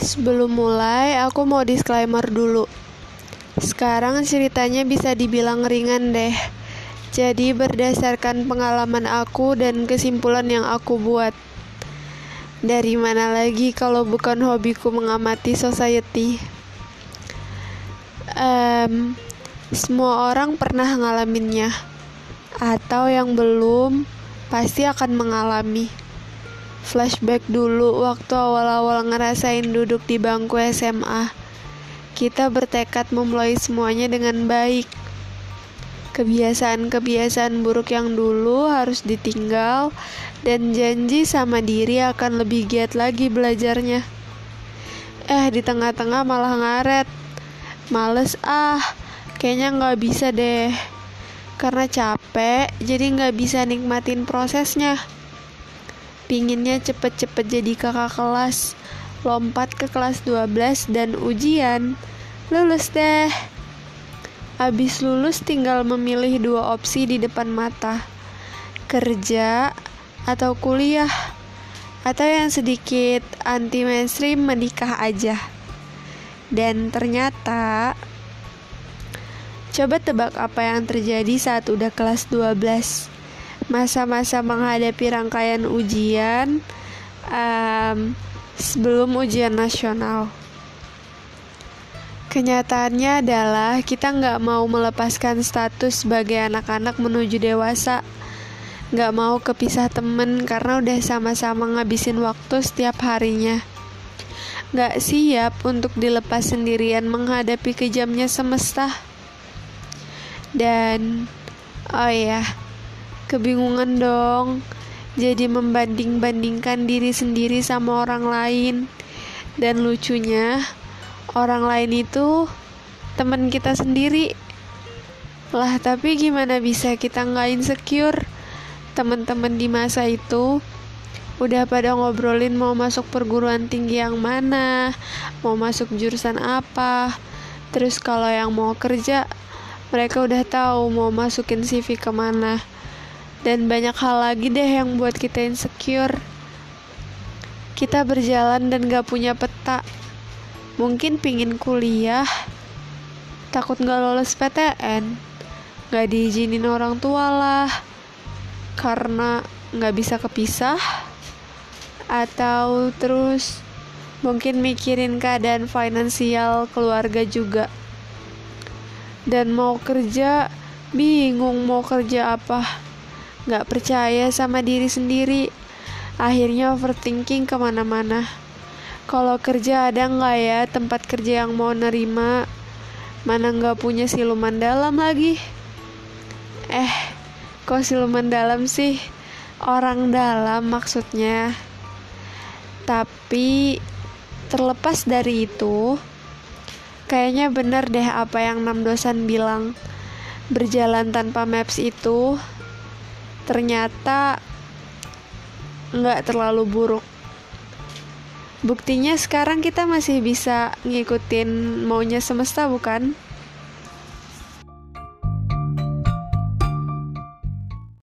Sebelum mulai, aku mau disclaimer dulu. Sekarang ceritanya bisa dibilang ringan deh. Jadi berdasarkan pengalaman aku dan kesimpulan yang aku buat. Dari mana lagi kalau bukan hobiku mengamati society? Um, semua orang pernah ngalaminnya, atau yang belum pasti akan mengalami. Flashback dulu waktu awal-awal ngerasain duduk di bangku SMA. Kita bertekad memulai semuanya dengan baik. Kebiasaan-kebiasaan buruk yang dulu harus ditinggal dan janji sama diri akan lebih giat lagi belajarnya. Eh, di tengah-tengah malah ngaret. Males ah, kayaknya nggak bisa deh. Karena capek, jadi nggak bisa nikmatin prosesnya pinginnya cepet-cepet jadi kakak kelas, lompat ke kelas 12 dan ujian, lulus deh. Habis lulus tinggal memilih dua opsi di depan mata, kerja atau kuliah, atau yang sedikit anti mainstream menikah aja. Dan ternyata Coba tebak apa yang terjadi saat udah kelas 12 masa-masa menghadapi rangkaian ujian um, sebelum ujian nasional. Kenyataannya adalah kita nggak mau melepaskan status sebagai anak-anak menuju dewasa. Nggak mau kepisah temen karena udah sama-sama ngabisin waktu setiap harinya. Nggak siap untuk dilepas sendirian menghadapi kejamnya semesta. Dan, oh ya, Kebingungan dong. Jadi membanding-bandingkan diri sendiri sama orang lain. Dan lucunya, orang lain itu teman kita sendiri. Lah, tapi gimana bisa kita nggak insecure? Teman-teman di masa itu udah pada ngobrolin mau masuk perguruan tinggi yang mana, mau masuk jurusan apa. Terus kalau yang mau kerja, mereka udah tahu mau masukin CV ke mana dan banyak hal lagi deh yang buat kita insecure. Kita berjalan dan gak punya peta. Mungkin pingin kuliah, takut gak lolos PTN, gak diizinin orang tua lah, karena gak bisa kepisah, atau terus mungkin mikirin keadaan finansial keluarga juga. Dan mau kerja, bingung mau kerja apa gak percaya sama diri sendiri. Akhirnya overthinking ke mana-mana. Kalau kerja ada nggak ya tempat kerja yang mau nerima? Mana nggak punya siluman dalam lagi? Eh, kok siluman dalam sih? Orang dalam maksudnya. Tapi terlepas dari itu, kayaknya bener deh apa yang Nam Dosan bilang. Berjalan tanpa maps itu ternyata nggak terlalu buruk. Buktinya sekarang kita masih bisa ngikutin maunya semesta bukan?